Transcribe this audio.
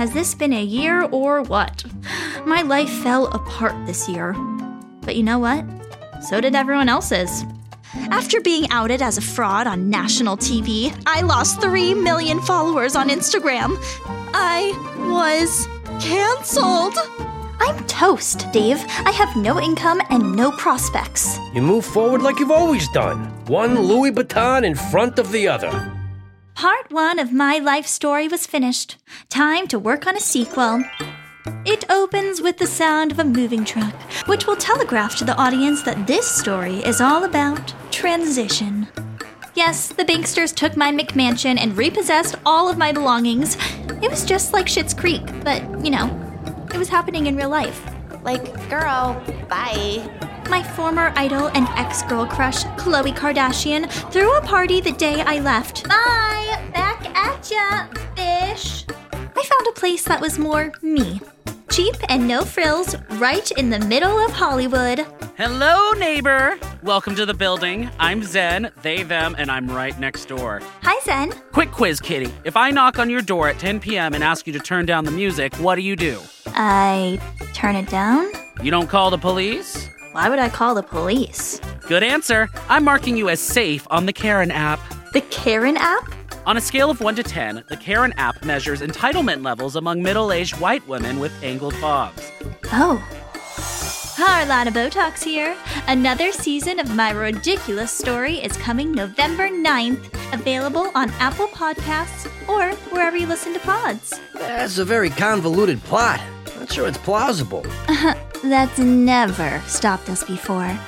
Has this been a year or what? My life fell apart this year. But you know what? So did everyone else's. After being outed as a fraud on national TV, I lost 3 million followers on Instagram. I was cancelled. I'm toast, Dave. I have no income and no prospects. You move forward like you've always done one Louis Vuitton in front of the other. Part one of my life story was finished. Time to work on a sequel. It opens with the sound of a moving truck, which will telegraph to the audience that this story is all about transition. Yes, the banksters took my McMansion and repossessed all of my belongings. It was just like Schitt's Creek, but, you know, it was happening in real life. Like, girl, bye. My former idol and ex girl crush, Khloe Kardashian, threw a party the day I left. Bye! Back at ya, fish! I found a place that was more me. Cheap and no frills, right in the middle of Hollywood. Hello, neighbor. Welcome to the building. I'm Zen, they, them, and I'm right next door. Hi, Zen. Quick quiz, kitty. If I knock on your door at 10 p.m. and ask you to turn down the music, what do you do? I turn it down? You don't call the police? Why would I call the police? Good answer. I'm marking you as safe on the Karen app. The Karen app? On a scale of 1 to 10, the Karen app measures entitlement levels among middle aged white women with angled bobs. Oh. Carlötta Beautox here. Another season of my ridiculous story is coming November 9th, available on Apple Podcasts or wherever you listen to pods. That's a very convoluted plot. Not sure it's plausible. That's never stopped us before.